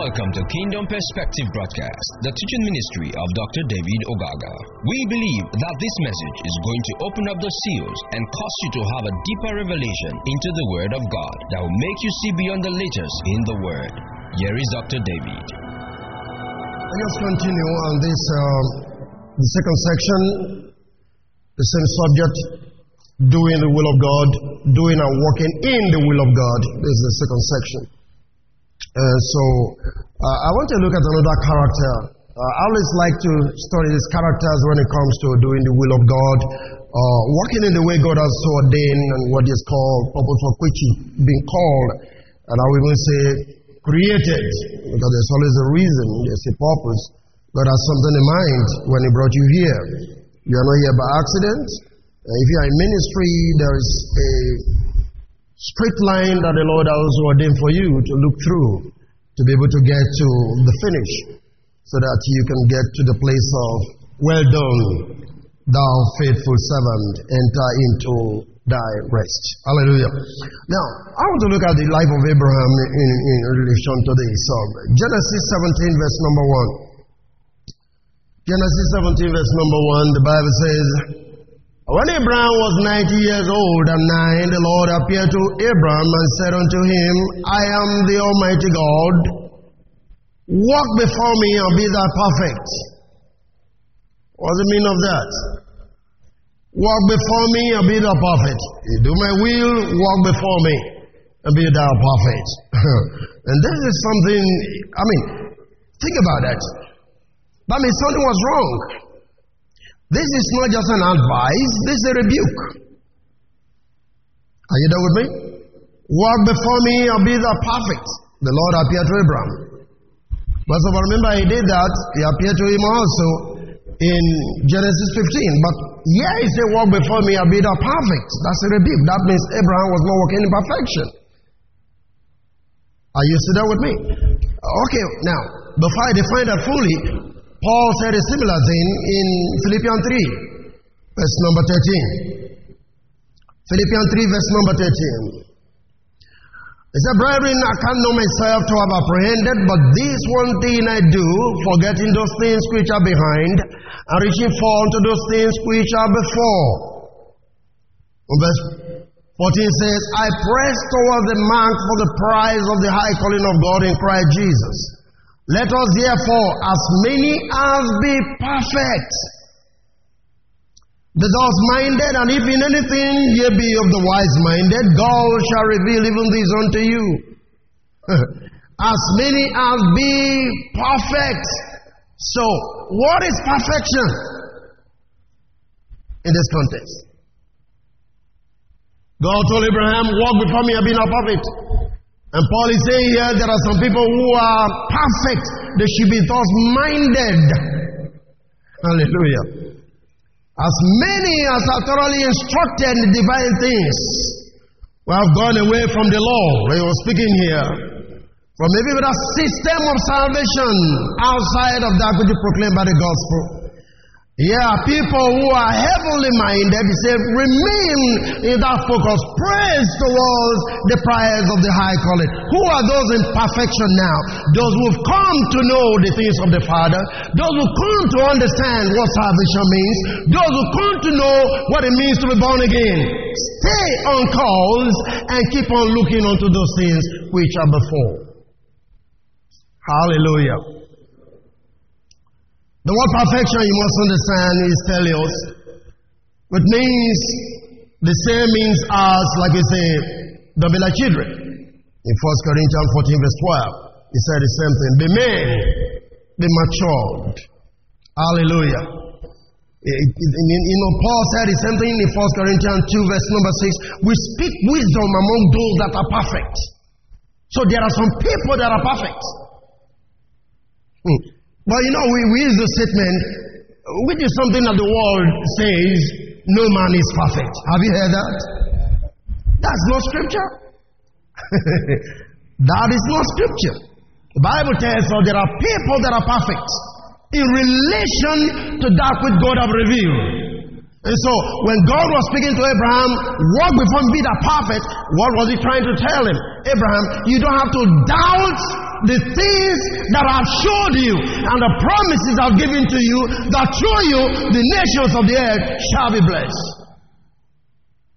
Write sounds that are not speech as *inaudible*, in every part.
Welcome to Kingdom Perspective Broadcast, the teaching ministry of Dr. David Ogaga. We believe that this message is going to open up the seals and cause you to have a deeper revelation into the Word of God that will make you see beyond the letters in the Word. Here is Dr. David. Let us continue on this, um, the second section, the same subject, doing the will of God, doing and working in the will of God. This is the second section. Uh, so, uh, I want to look at another character. Uh, I always like to study these characters when it comes to doing the will of God, working in the way God has ordained and what is called purpose for which you've been called. And I will even say created, because there's always a reason, there's a purpose. God has something in mind when He brought you here. You are not here by accident. Uh, if you are in ministry, there is a straight line that the Lord has ordained for you to look through to be able to get to the finish so that you can get to the place of well done, thou faithful servant, enter into thy rest. Hallelujah. Now, I want to look at the life of Abraham in, in relation to this. So, Genesis 17, verse number 1. Genesis 17, verse number 1, the Bible says, when Abraham was 90 years old and nine, the Lord appeared to Abraham and said unto him, I am the Almighty God. Walk before me and be thou perfect. What's the meaning of that? Walk before me and be thou perfect. You do my will, walk before me and be thou perfect. *laughs* and this is something, I mean, think about that. That means something was wrong. This is not just an advice, this is a rebuke. Are you there with me? Walk before me and be the perfect. The Lord appeared to Abraham. But so remember, he did that. He appeared to him also in Genesis 15. But here he said, Walk before me and be the perfect. That's a rebuke. That means Abraham was not walking in perfection. Are you still there with me? Okay, now, before I define that fully, Paul said a similar thing in Philippians 3, verse number 13. Philippians 3, verse number 13. He said, Brethren, I can't know myself to have apprehended, but this one thing I do, forgetting those things which are behind, and reaching forward to those things which are before. Verse 14 says, I press toward the mark for the prize of the high calling of God in Christ Jesus. Let us therefore, as many as be perfect, be thus minded, and if in anything ye be of the wise minded, God shall reveal even these unto you. *laughs* as many as be perfect. So, what is perfection in this context? God told Abraham, Walk before me and be not perfect. And Paul is saying here there are some people who are perfect. They should be thus minded. Hallelujah. As many as are thoroughly instructed in divine things who have gone away from the law. He was speaking here. From maybe with a system of salvation outside of that which is proclaimed by the gospel. Yeah, people who are heavenly minded, said, remain in that focus. Praise towards the prize of the high calling. Who are those in perfection now? Those who've come to know the things of the Father. Those who come to understand what salvation means. Those who come to know what it means to be born again. Stay on calls and keep on looking unto those things which are before. Hallelujah. The word perfection, you must understand, is teleos, which means the same means as, like we say, the be children. In 1 Corinthians 14, verse 12, he said the same thing. Be men, be matured. Hallelujah. You know, Paul said the same thing in 1 Corinthians 2, verse number 6. We speak wisdom among those that are perfect. So there are some people that are perfect. Hmm. But you know, we, we use the statement, which is something that the world says, no man is perfect. Have you heard that? That's not scripture. *laughs* that is not scripture. The Bible tells us there are people that are perfect in relation to that which God have revealed. And so, when God was speaking to Abraham, walk before me, be the perfect, what was he trying to tell him? Abraham, you don't have to doubt the things that I've showed you and the promises I've given to you that through you the nations of the earth shall be blessed.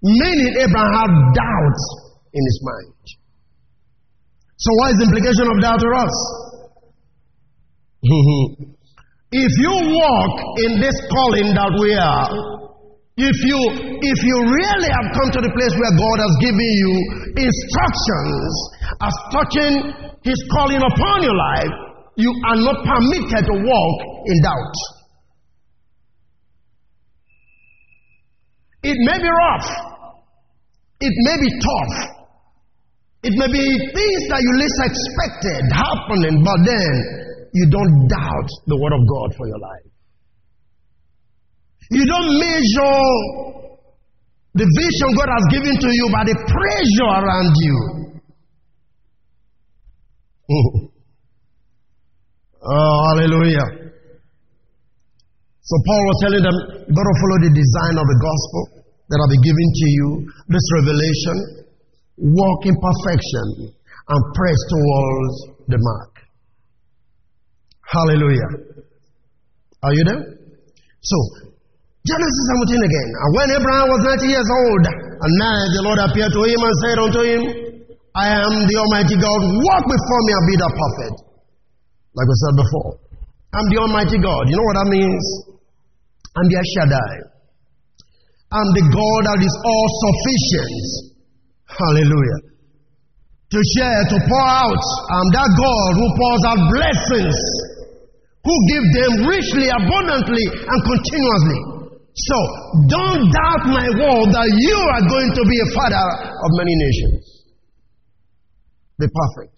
Meaning Abraham had doubt in his mind. So what is the implication of doubt to us? *laughs* if you walk in this calling that we are, if you if you really have come to the place where God has given you instructions as touching his calling upon your life, you are not permitted to walk in doubt. It may be rough. It may be tough. It may be things that you least expected happening, but then you don't doubt the Word of God for your life. You don't measure the vision God has given to you by the pressure around you. *laughs* oh, hallelujah. So Paul was telling them, you to follow the design of the gospel that I'll be giving to you, this revelation, walk in perfection, and press towards the mark. Hallelujah. Are you there? So, Genesis 17 again. And when Abraham was 90 years old, and now the Lord appeared to him and said unto him, I am the Almighty God, walk before me and be thou prophet. Like we said before. I'm the Almighty God. You know what that means? I'm the Shaddai. I'm the God that is all sufficient. Hallelujah. To share, to pour out. I'm that God who pours out blessings, who gives them richly, abundantly, and continuously. So, don't doubt my word that you are going to be a father of many nations. The perfect.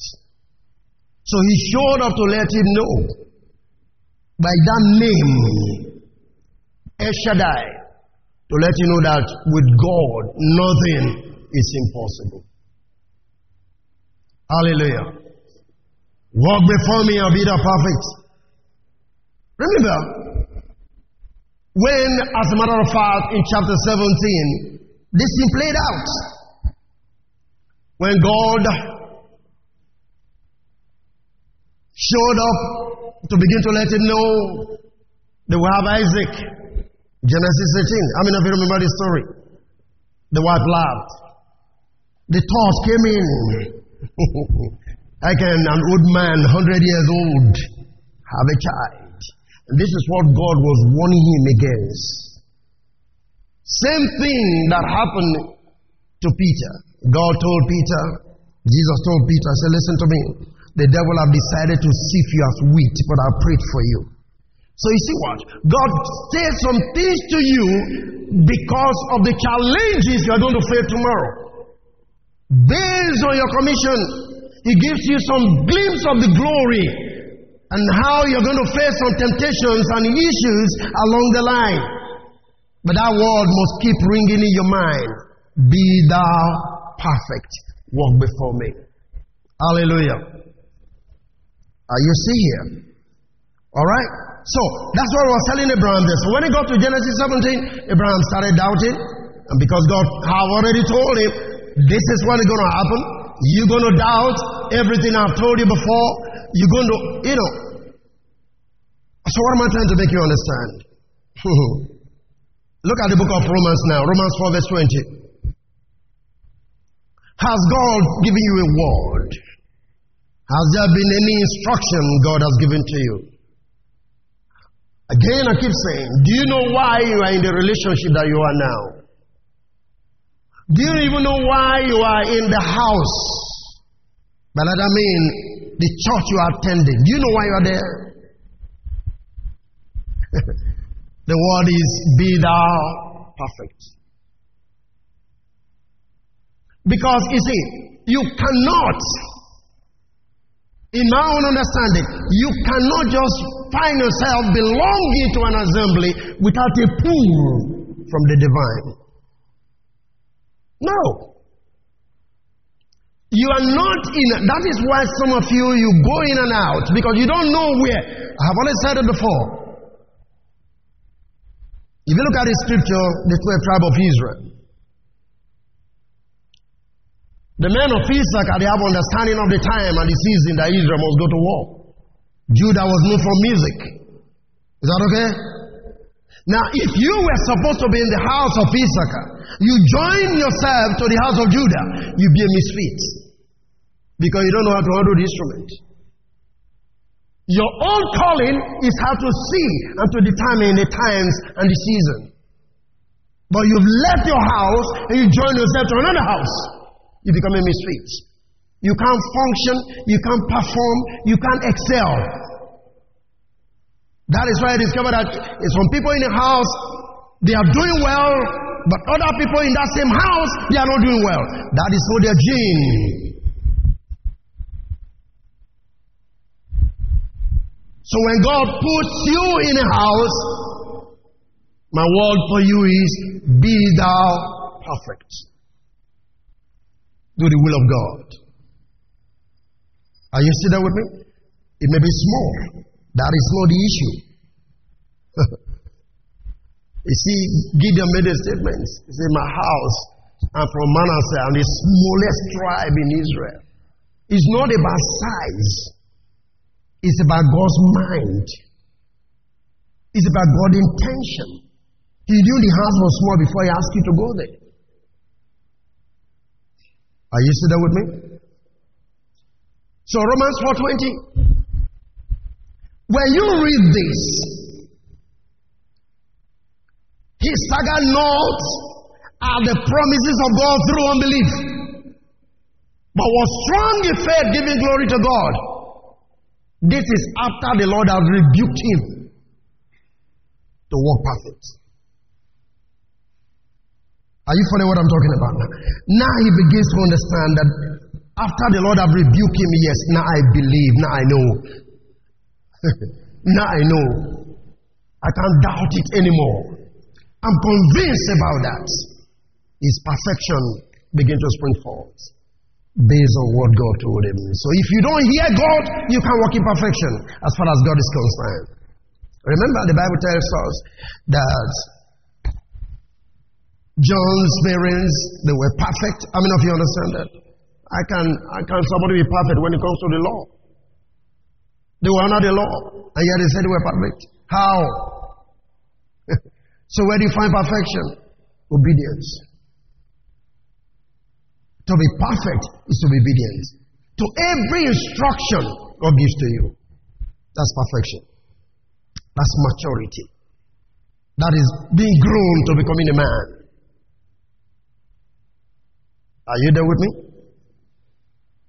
So he showed up to let him know by that name, El Shaddai, to let you know that with God, nothing is impossible. Hallelujah. Walk before me and be the perfect. Remember, when, as a matter of fact, in chapter 17, this thing played out. When God showed up to begin to let him know they will have Isaac. Genesis 18. I mean, if you remember this story? The wife laughed. The thought came in. *laughs* I can, an old man, 100 years old, have a child. And this is what God was warning him against. Same thing that happened to Peter. God told Peter, Jesus told Peter, I said, listen to me. The devil have decided to sift you as wheat, but I prayed for you. So you see what? God says some things to you because of the challenges you are going to face tomorrow. Based on your commission, He gives you some glimpse of the glory and how you're going to face some temptations and issues along the line. But that word must keep ringing in your mind. Be thou perfect. Walk before me. Hallelujah. Are you see here? All right? So that's what was telling Abraham this. When he got to Genesis 17, Abraham started doubting. And because God have already told him, this is what is going to happen. You're going to doubt everything I've told you before. You're going to, you know. So, what am I trying to make you understand? *laughs* Look at the book of Romans now, Romans 4, verse 20. Has God given you a word? Has there been any instruction God has given to you? Again, I keep saying, do you know why you are in the relationship that you are now? Do you even know why you are in the house? But that I mean the church you are attending. Do you know why you are there? *laughs* the word is be thou perfect. Because you see, you cannot, in my own understanding, you cannot just find yourself belonging to an assembly without a pull from the divine. No. You are not in, that is why some of you, you go in and out because you don't know where. I have already said it before. If you look at the scripture, the 12 tribe of Israel, The men of Issachar, they have understanding of the time and the season that Israel must go to war. Judah was known for music. Is that okay? Now, if you were supposed to be in the house of Issachar, you join yourself to the house of Judah, you be a misfit. Because you don't know how to handle the instrument. Your own calling is how to see and to determine the times and the season. But you've left your house and you join yourself to another house. You become a misfit. You can't function, you can't perform, you can't excel. That is why I discovered that some people in the house, they are doing well, but other people in that same house, they are not doing well. That is for their gene. So when God puts you in a house, my word for you is be thou perfect. Do the will of God. Are you still there with me? It may be small. That is not the issue. *laughs* you see, Gideon made a statement. He said, My house, I'm from Manasseh, and the smallest tribe in Israel. It's not about size. It's about God's mind. It's about God's intention. He knew the house was small before he asked you to go there. Are you still there with me? So Romans 4:20. When you read this, he staggered not at the promises of God through unbelief, but was strong in faith, giving glory to God. This is after the Lord has rebuked him to walk perfect. Are you following what I'm talking about now? He begins to understand that after the Lord has rebuked him, yes, now I believe, now I know. *laughs* now I know. I can't doubt it anymore. I'm convinced about that. His perfection begins to spring forth based on what God told him. So if you don't hear God, you can't walk in perfection as far as God is concerned. Remember, the Bible tells us that John's parents, they were perfect. How many of you understand that? I can, I can somebody be perfect when it comes to the law? They were under the law, and yet they said they were perfect. How? *laughs* so where do you find perfection? Obedience. To be perfect is to be obedient. To every instruction God gives to you. That's perfection. That's maturity. That is being grown to becoming a man. Are you there with me?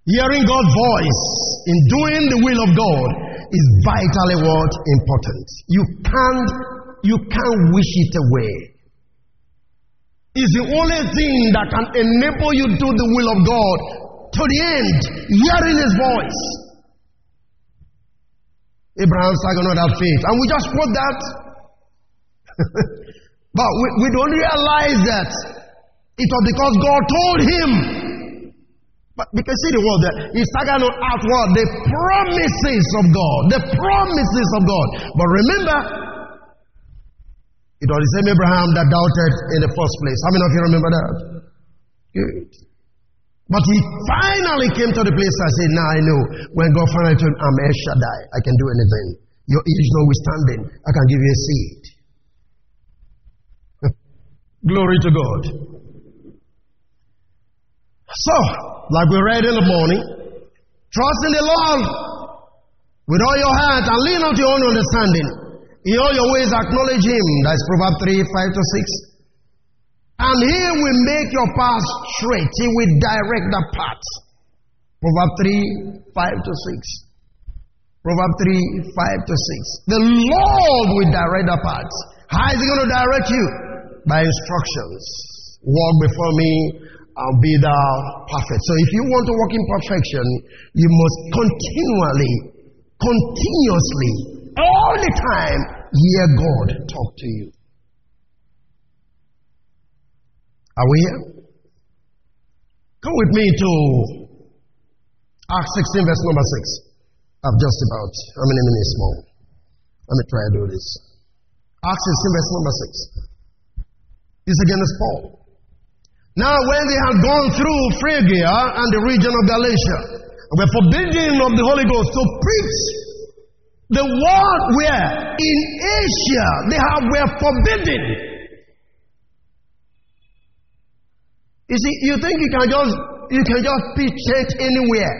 Hearing God's voice in doing the will of God is vitally what? Important. You can't, you can't wish it away is the only thing that can enable you to do the will of God to the end, hearing His voice. Abraham started not have faith. And we just quote that. *laughs* but we, we don't realize that it was because God told him. But because see the word there, he started to outward the promises of God. The promises of God. But remember, it was the same Abraham that doubted in the first place. How many of you remember that? Good. But he finally came to the place I said, now I know. When God finally told him, I'm El Shaddai, I can do anything. Your age notwithstanding, I can give you a seed. *laughs* Glory to God. So, like we read in the morning, trust in the Lord with all your heart and lean on your own understanding. In all your ways, acknowledge Him. That's Proverbs 3 5 to 6. And He will make your path straight. He will direct the path. Proverbs 3 5 to 6. Proverbs 3 5 to 6. The Lord will direct the path. How is He going to direct you? By instructions. Walk before me and be thou perfect. So if you want to walk in perfection, you must continually, continuously, all the time hear God talk to you. Are we here? Come with me to Acts 16, verse number 6. I've just about, how many minutes more? Let me try to do this. Acts 16, verse number 6. This again is Paul. Now, when they had gone through Phrygia and the region of Galatia, were forbidden of the Holy Ghost to preach the word where in Asia they have were forbidden. You see, you think you can just you can just preach church anywhere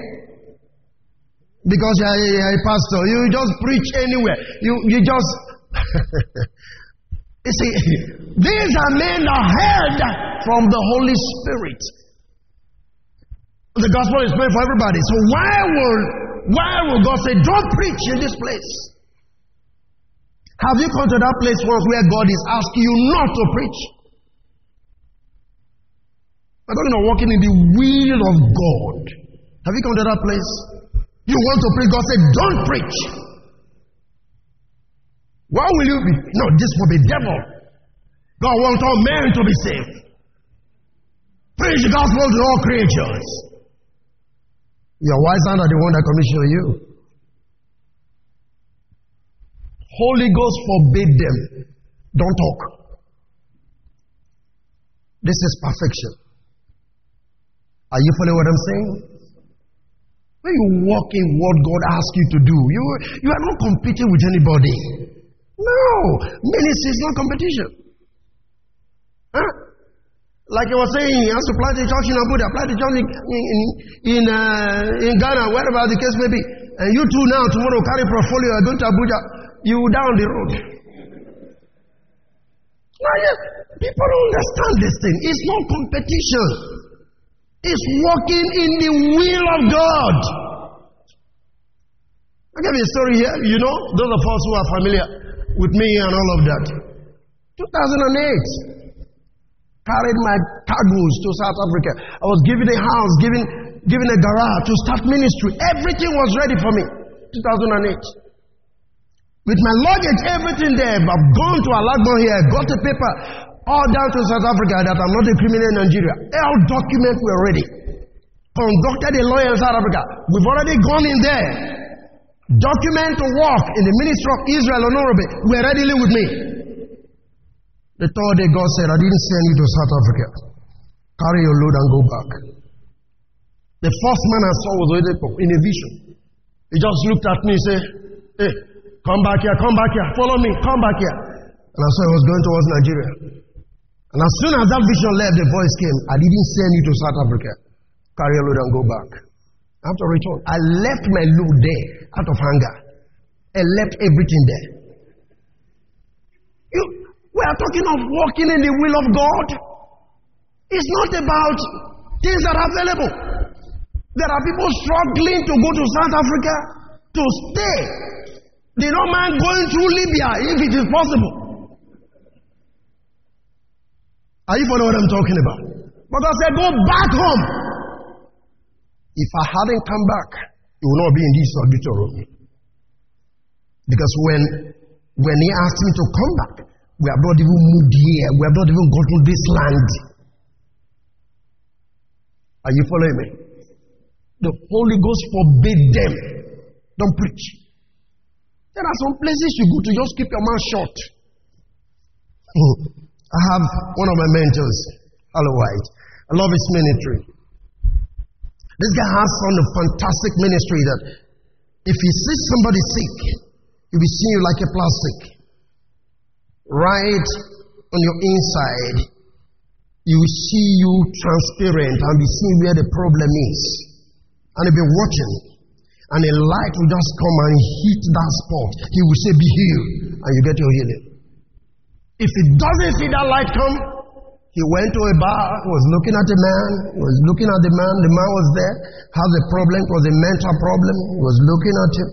because you're, you're a pastor. You just preach anywhere. You you just *laughs* you see these are men that heard from the Holy Spirit. The gospel is meant for everybody. So why will why will God say, don't preach in this place? Have you come to that place where God is asking you not to preach? I'm talking about walking in the will of God. Have you come to that place? You want to preach, God said, don't preach. Why will you be? No, this will be devil. God wants all men to be saved. Preach the gospel to all creatures. Your wise hand are the one that commission you. Holy Ghost forbade them. Don't talk. This is perfection. Are you following what I'm saying? When you walk in what God asks you to do, you, you are not competing with anybody. No. Ministry is not competition. Like I was saying, he has to plant a church in Abuja, plant a church in, in, in, uh, in Ghana, wherever the case may be. And you too now, tomorrow, carry portfolio, I going to Abuja, you down the road. Now, yes, people don't understand this thing. It's not competition. It's walking in the will of God. I'll give you a story here. You know, those of us who are familiar with me and all of that. 2008 carried my cargoes to South Africa. I was given a house, given, given a garage to start ministry. Everything was ready for me. 2008. With my luggage, everything there. I've gone to Alagbon here, got a paper, all down to South Africa that I'm not a criminal in Nigeria. All documents were ready. Conducted a lawyer in South Africa. We've already gone in there. Document to work in the ministry of Israel honorable. We're ready with me. The third day, God said, I didn't send you to South Africa. Carry your load and go back. The first man I saw was in a vision. He just looked at me and said, Hey, come back here, come back here, follow me, come back here. And I saw he was going towards Nigeria. And as soon as that vision left, the voice came, I didn't send you to South Africa. Carry your load and go back. I have to return. I left my load there out of hunger. I left everything there. We are talking of walking in the will of God. It's not about things that are available. There are people struggling to go to South Africa to stay. They don't mind going through Libya if it is possible. Are you following what I'm talking about? But I said, go back home. If I hadn't come back, you will not be in this auditorium. Because when, when he asked me to come back, we have not even moved here. We have not even gotten this land. Are you following me? The Holy Ghost forbade them. Don't preach. There are some places you go to just keep your mouth shut. Oh, I have one of my mentors, Hello White. I love his ministry. This guy has some fantastic ministry that if he sees somebody sick, he will see you like a plastic. Right on your inside, you will see you transparent and be seeing where the problem is. And he'll be watching. And a light will just come and hit that spot. He will say, Be healed. And you get your healing. If he doesn't see that light come, he went to a bar, was looking at a man, was looking at the man, the man was there, has a problem, was a mental problem, he was looking at him.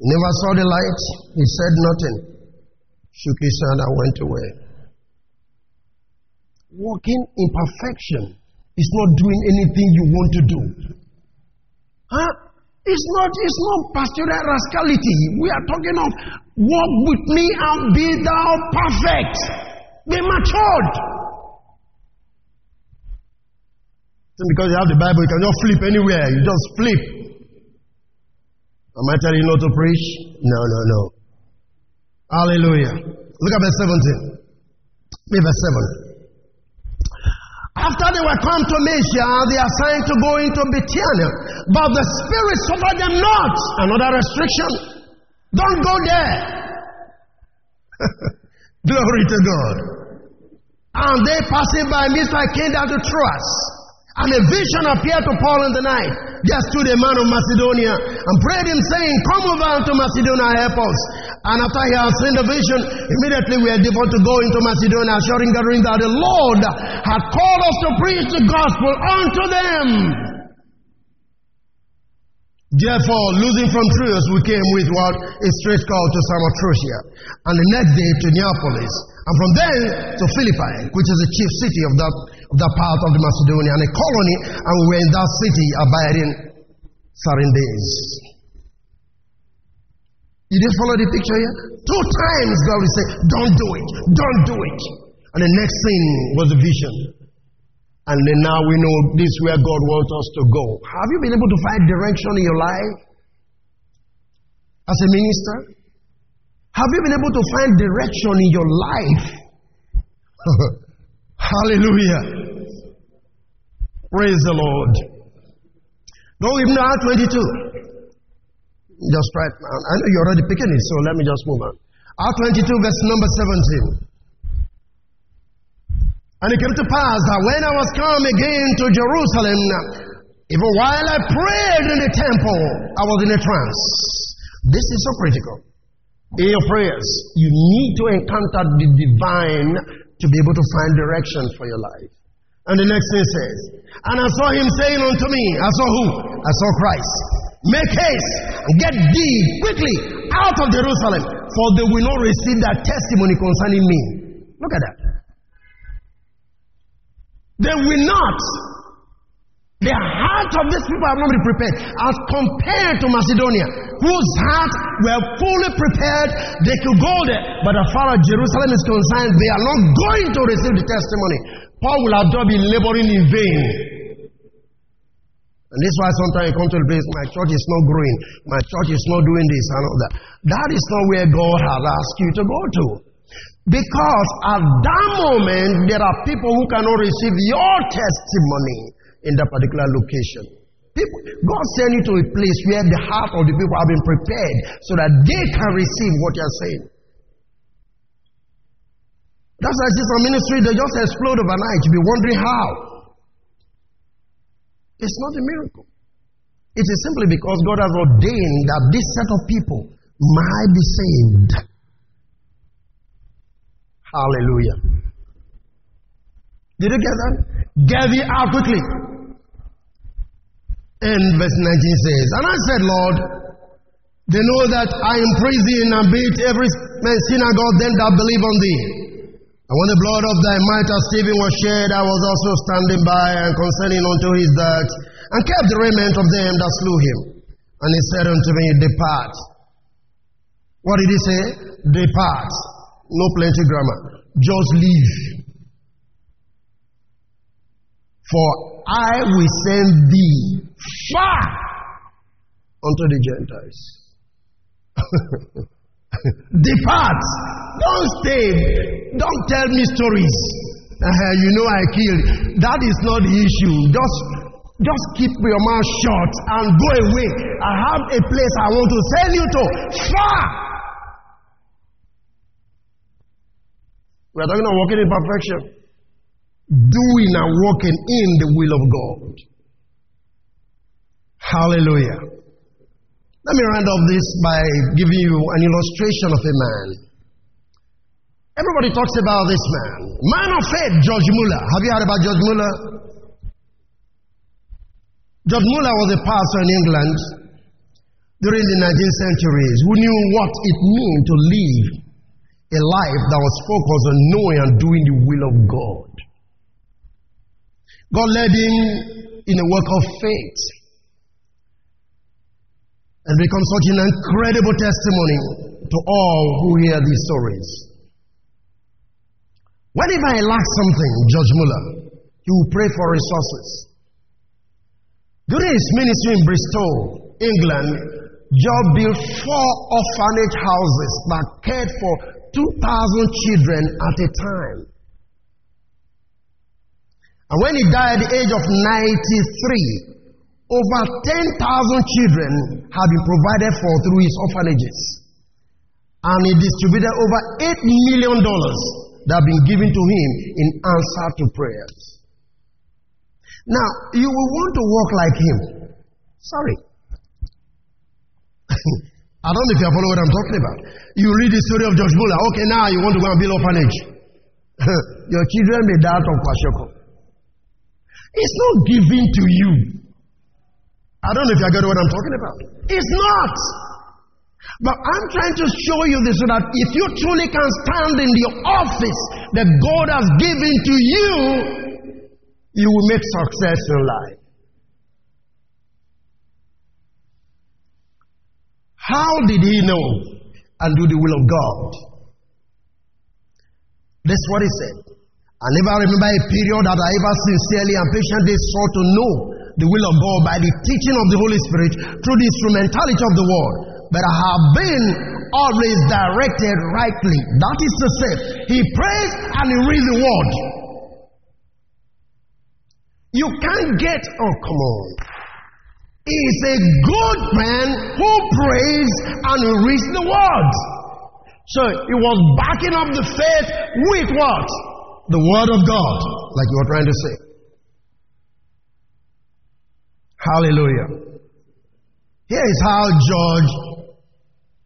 He never saw the light, he said nothing, shook his hand and went away. Walking in perfection is not doing anything you want to do. Huh? It's not, it's not pastoral rascality. We are talking of walk with me and be thou perfect. Be matured. Because you have the Bible, you can just flip anywhere. You just flip. Am I telling you not to preach? No, no, no. Hallelujah. Look at verse 17. Maybe verse 7. After they were come to Mysia, they are assigned to go into Bithynia. But the Spirit suffered them not. Another restriction. Don't go there. *laughs* Glory to God. And they passing by Mysia came down to Troas. And a vision appeared to Paul in the night. There stood a man of Macedonia and prayed him, saying, Come over unto Macedonia, help us. And after he had seen the vision, immediately we are devoted to go into Macedonia, assuring gathering that the Lord had called us to preach the gospel unto them. Therefore, losing from Troas, we came with what a straight call to Samothracia, and the next day to Neapolis, and from there to Philippi, which is the chief city of that, that part of the Macedonia, and a colony, and we were in that city abiding certain days. You didn't follow the picture here? Two times God will say, Don't do it, don't do it. And the next thing was a vision. And then now we know this is where God wants us to go. Have you been able to find direction in your life as a minister? Have you been able to find direction in your life? *laughs* Hallelujah. Praise the Lord. Go with me now, 22. Just right now. I know you're already picking it, so let me just move on. R22, verse number 17. And it came to pass that when I was come again to Jerusalem, even while I prayed in the temple, I was in a trance. This is so critical. In your prayers, you need to encounter the divine to be able to find direction for your life. And the next thing says, And I saw him saying unto me, I saw who? I saw Christ. Make haste and get thee quickly out of Jerusalem, for they will not receive that testimony concerning me. Look at that. They will not. The heart of these people have not been prepared as compared to Macedonia, whose hearts were fully prepared. They could go there, but as far as Jerusalem is concerned, they are not going to receive the testimony. Paul will have just been laboring in vain. And this is why sometimes you come to the place, my church is not growing, my church is not doing this and all that. That is not where God has asked you to go to. Because at that moment, there are people who cannot receive your testimony in that particular location. People, God sent you to a place where the heart of the people have been prepared so that they can receive what you're saying. That's why I see some ministry, they just explode overnight. You'll be wondering how. It's not a miracle. It is simply because God has ordained that this set of people might be saved. Hallelujah. Did you get that? Get thee out quickly. And verse 19 says, And I said, Lord, they know that I am praising and beat every synagogue them that believe on thee. And when the blood of thy martyr Stephen was shed, I was also standing by and concerning unto his death, and kept the remnant of them that slew him. And he said unto me, Depart. What did he say? Depart no plenty grammar. Just leave. For I will send thee far unto the Gentiles. *laughs* Depart. Don't stay. Don't tell me stories. Uh, you know I killed. That is not the issue. Just, just keep your mouth shut and go away. I have a place I want to send you to. Far. We are talking about walking in perfection. Doing and walking in the will of God. Hallelujah. Let me round off this by giving you an illustration of a man. Everybody talks about this man. Man of faith, George Muller. Have you heard about George Muller? George Muller was a pastor in England during the 19th centuries who knew what it meant to live a life that was focused on knowing and doing the will of God. God led him in a work of faith and become such an incredible testimony to all who hear these stories. Whenever I lack something, George Muller, he will pray for resources. During his ministry in Bristol, England, Job built four orphanage houses that cared for 2,000 children at a time. And when he died at the age of 93, over 10,000 children have been provided for through his orphanages. And he distributed over $8 million that have been given to him in answer to prayers. Now, you will want to walk like him. Sorry. *laughs* I don't know if you follow what I'm talking about. You read the story of George Muller. Okay, now you want to go and build orphanage. *laughs* Your children may die of kwashiorkor. It's not given to you. I don't know if you get what I'm talking about. It's not. But I'm trying to show you this so that if you truly can stand in the office that God has given to you, you will make success in life. How did he know and do the will of God? That's what he said. I never remember a period that I ever sincerely and patiently sought to know the will of God by the teaching of the Holy Spirit through the instrumentality of the Word. But I have been always directed rightly. That is to say, he prays and he reads the Word. You can't get, oh, come on is a good man who prays and reads the word. So he was backing up the faith with what? The word of God, like you were trying to say. Hallelujah. Here is how George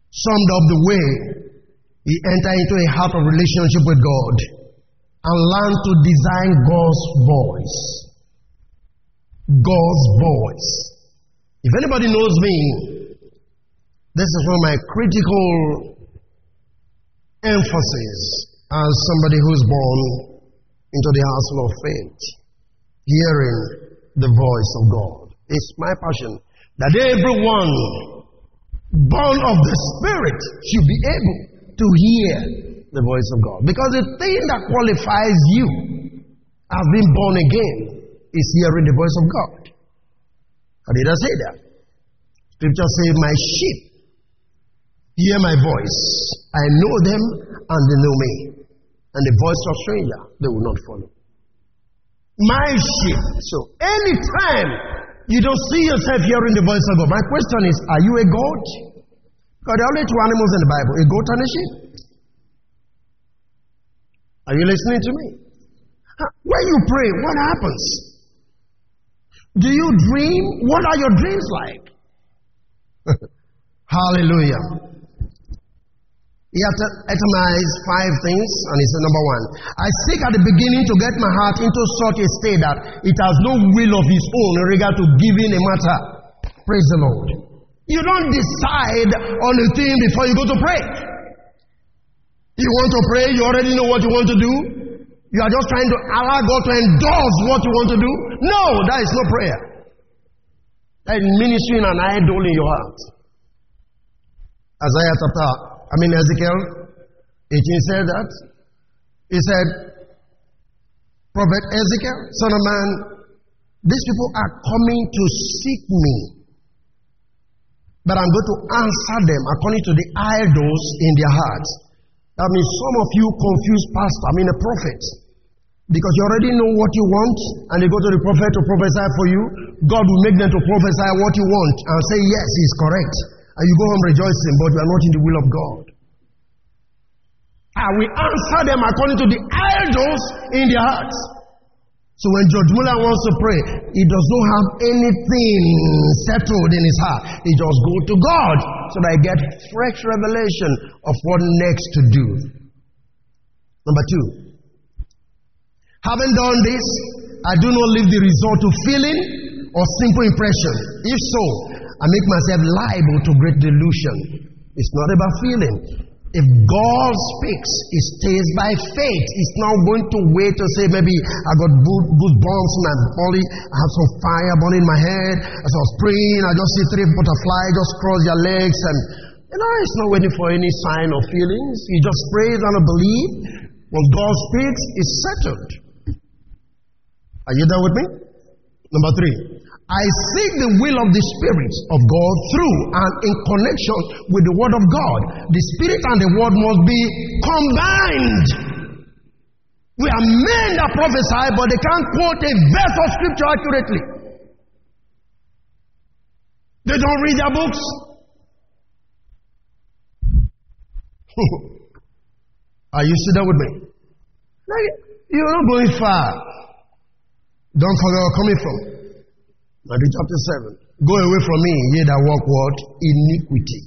summed up the way he entered into a heart of relationship with God and learned to design God's voice. God's voice. If anybody knows me, this is of my critical emphasis as somebody who's born into the household of faith, hearing the voice of God. It's my passion that everyone born of the Spirit should be able to hear the voice of God. Because the thing that qualifies you as being born again is hearing the voice of God. How did I say that? Scripture says, My sheep hear my voice. I know them and they know me. And the voice of stranger they will not follow. My sheep. So anytime you don't see yourself hearing the voice of God, my question is, are you a goat? Because there are only two animals in the Bible, a goat and a sheep. Are you listening to me? Uh, when you pray, what happens? Do you dream? What are your dreams like? *laughs* Hallelujah. He itemized five things, and he said, Number one, I seek at the beginning to get my heart into such a state that it has no will of its own in regard to giving a matter. Praise the Lord. You don't decide on a thing before you go to pray. You want to pray, you already know what you want to do. You are just trying to allow God to endorse what you want to do. No, that is no prayer. That is ministering an idol in your heart. Isaiah chapter, I mean Ezekiel 18 said that. He said, Prophet Ezekiel, son of man, these people are coming to seek me. But I'm going to answer them according to the idols in their hearts. That means some of you confuse pastor, I mean a prophet. Because you already know what you want, and they go to the prophet to prophesy for you. God will make them to prophesy what you want and say, Yes, he's correct. And you go home rejoicing, but you are not in the will of God. And we answer them according to the idols in their hearts. So when George Muller wants to pray, he does not have anything settled in his heart. He just go to God so that he get fresh revelation of what next to do. Number two, having done this, I do not leave the result to feeling or simple impression. If so, I make myself liable to great delusion. It's not about feeling. If God speaks, it stays by faith. It's not going to wait to say, maybe I got good, bones in my body, I have some fire burning in my head. As I was praying, I just see three butterflies just cross their legs, and you know, it's not waiting for any sign or feelings. You just pray and believe. When God speaks, it's settled. Are you there with me? Number three. I seek the will of the Spirit of God through and in connection with the Word of God. The Spirit and the Word must be combined. We are men that prophesy, but they can't quote a verse of scripture accurately. They don't read their books. *laughs* Are you sitting with me? You're not going far. Don't forget where I'm coming from. Matthew chapter 7. Go away from me, ye that walk what? Iniquity.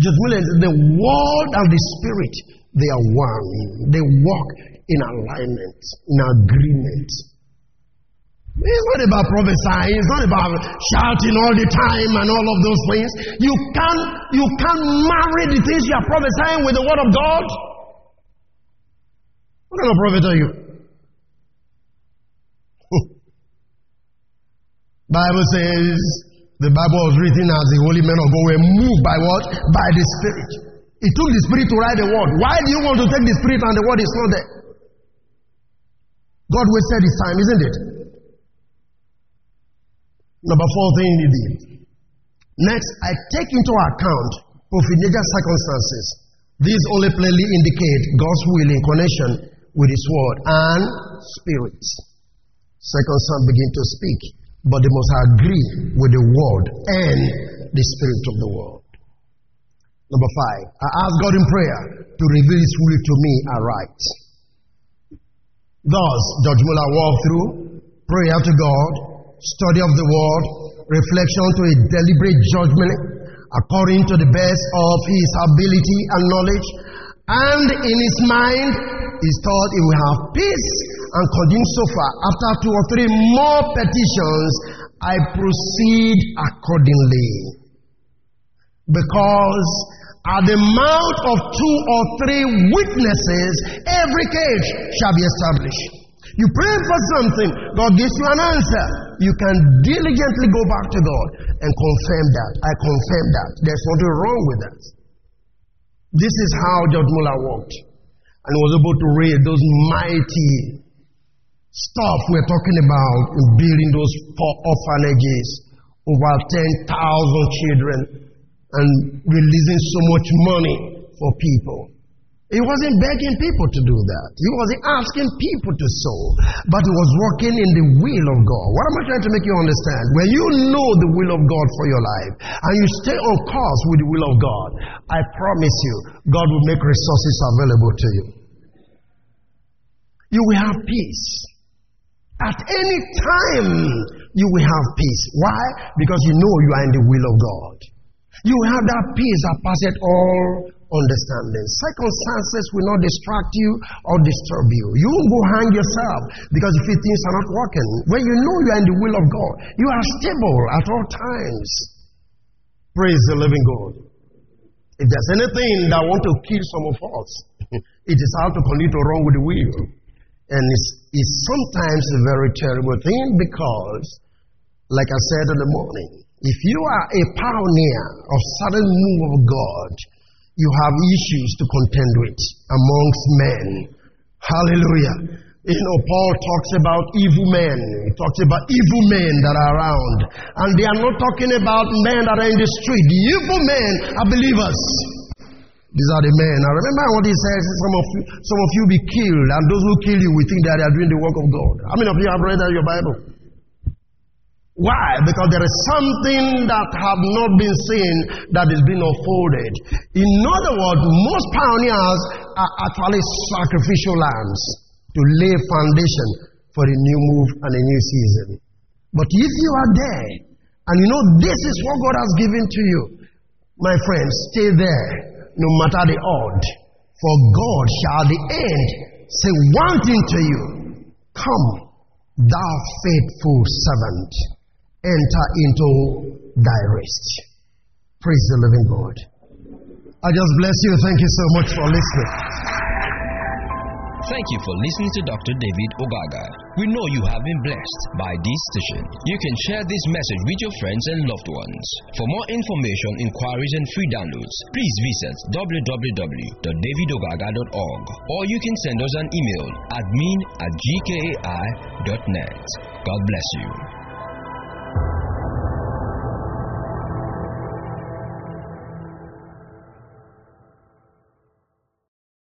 Judgment, the word and the spirit, they are one. They walk in alignment, in agreement. It's not about prophesying, it's not about shouting all the time and all of those things. You can't, you can't marry the things you are prophesying with the word of God. What kind of prophet are you? Bible says the Bible was written as the holy men of God were moved by what? By the Spirit. It took the Spirit to write the word. Why do you want to take the Spirit and the word is not there? God wasted his time, isn't it? Number four thing he did. Next, I take into account prophetical circumstances. These only plainly indicate God's will in connection with his word and spirit. Second son begin to speak, but they must agree with the word and the spirit of the word. Number five, I ask God in prayer to reveal his will to me aright. Thus, George Muller walked through prayer to God, study of the word, reflection to a deliberate judgment according to the best of his ability and knowledge, and in his mind, he thought he will have peace and continue so far. After two or three more petitions, I proceed accordingly. Because at the mouth of two or three witnesses, every case shall be established. You pray for something, God gives you an answer. You can diligently go back to God and confirm that. I confirm that. There's nothing wrong with that. This is how George Muller worked. And was able to raise those mighty stuff we're talking about in building those four orphanages, over 10,000 children, and releasing so much money for people. He wasn't begging people to do that. He wasn't asking people to sow, but he was working in the will of God. What am I trying to make you understand? When you know the will of God for your life and you stay on course with the will of God, I promise you, God will make resources available to you. You will have peace. At any time, you will have peace. Why? Because you know you are in the will of God. You have that peace that passeth all understanding. Circumstances will not distract you or disturb you. You won't go hang yourself because if things are not working. When you know you are in the will of God, you are stable at all times. Praise the living God. If there's anything that want to kill some of us, *laughs* it is how to continue to run with the will. And it's, it's sometimes a very terrible thing because, like I said in the morning, if you are a pioneer of sudden move of God, you have issues to contend with amongst men. Hallelujah. You know, Paul talks about evil men. He talks about evil men that are around. And they are not talking about men that are in the street. The evil men are believers. These are the men. I remember what he says, some of you, some of you be killed, and those who kill you will think that they are doing the work of God. How many of you have read that in your Bible? Why? Because there is something that have not been seen that is being unfolded. In other words, most pioneers are actually sacrificial lambs to lay foundation for a new move and a new season. But if you are there and you know this is what God has given to you, my friends, stay there no matter the odd. For God shall the end say one thing to you Come, thou faithful servant enter into thy rest. Praise the living God. I just bless you. Thank you so much for listening. Thank you for listening to Dr. David Ogaga. We know you have been blessed by this station. You can share this message with your friends and loved ones. For more information, inquiries, and free downloads, please visit www.davidogaga.org or you can send us an email admin at gkai.net. God bless you.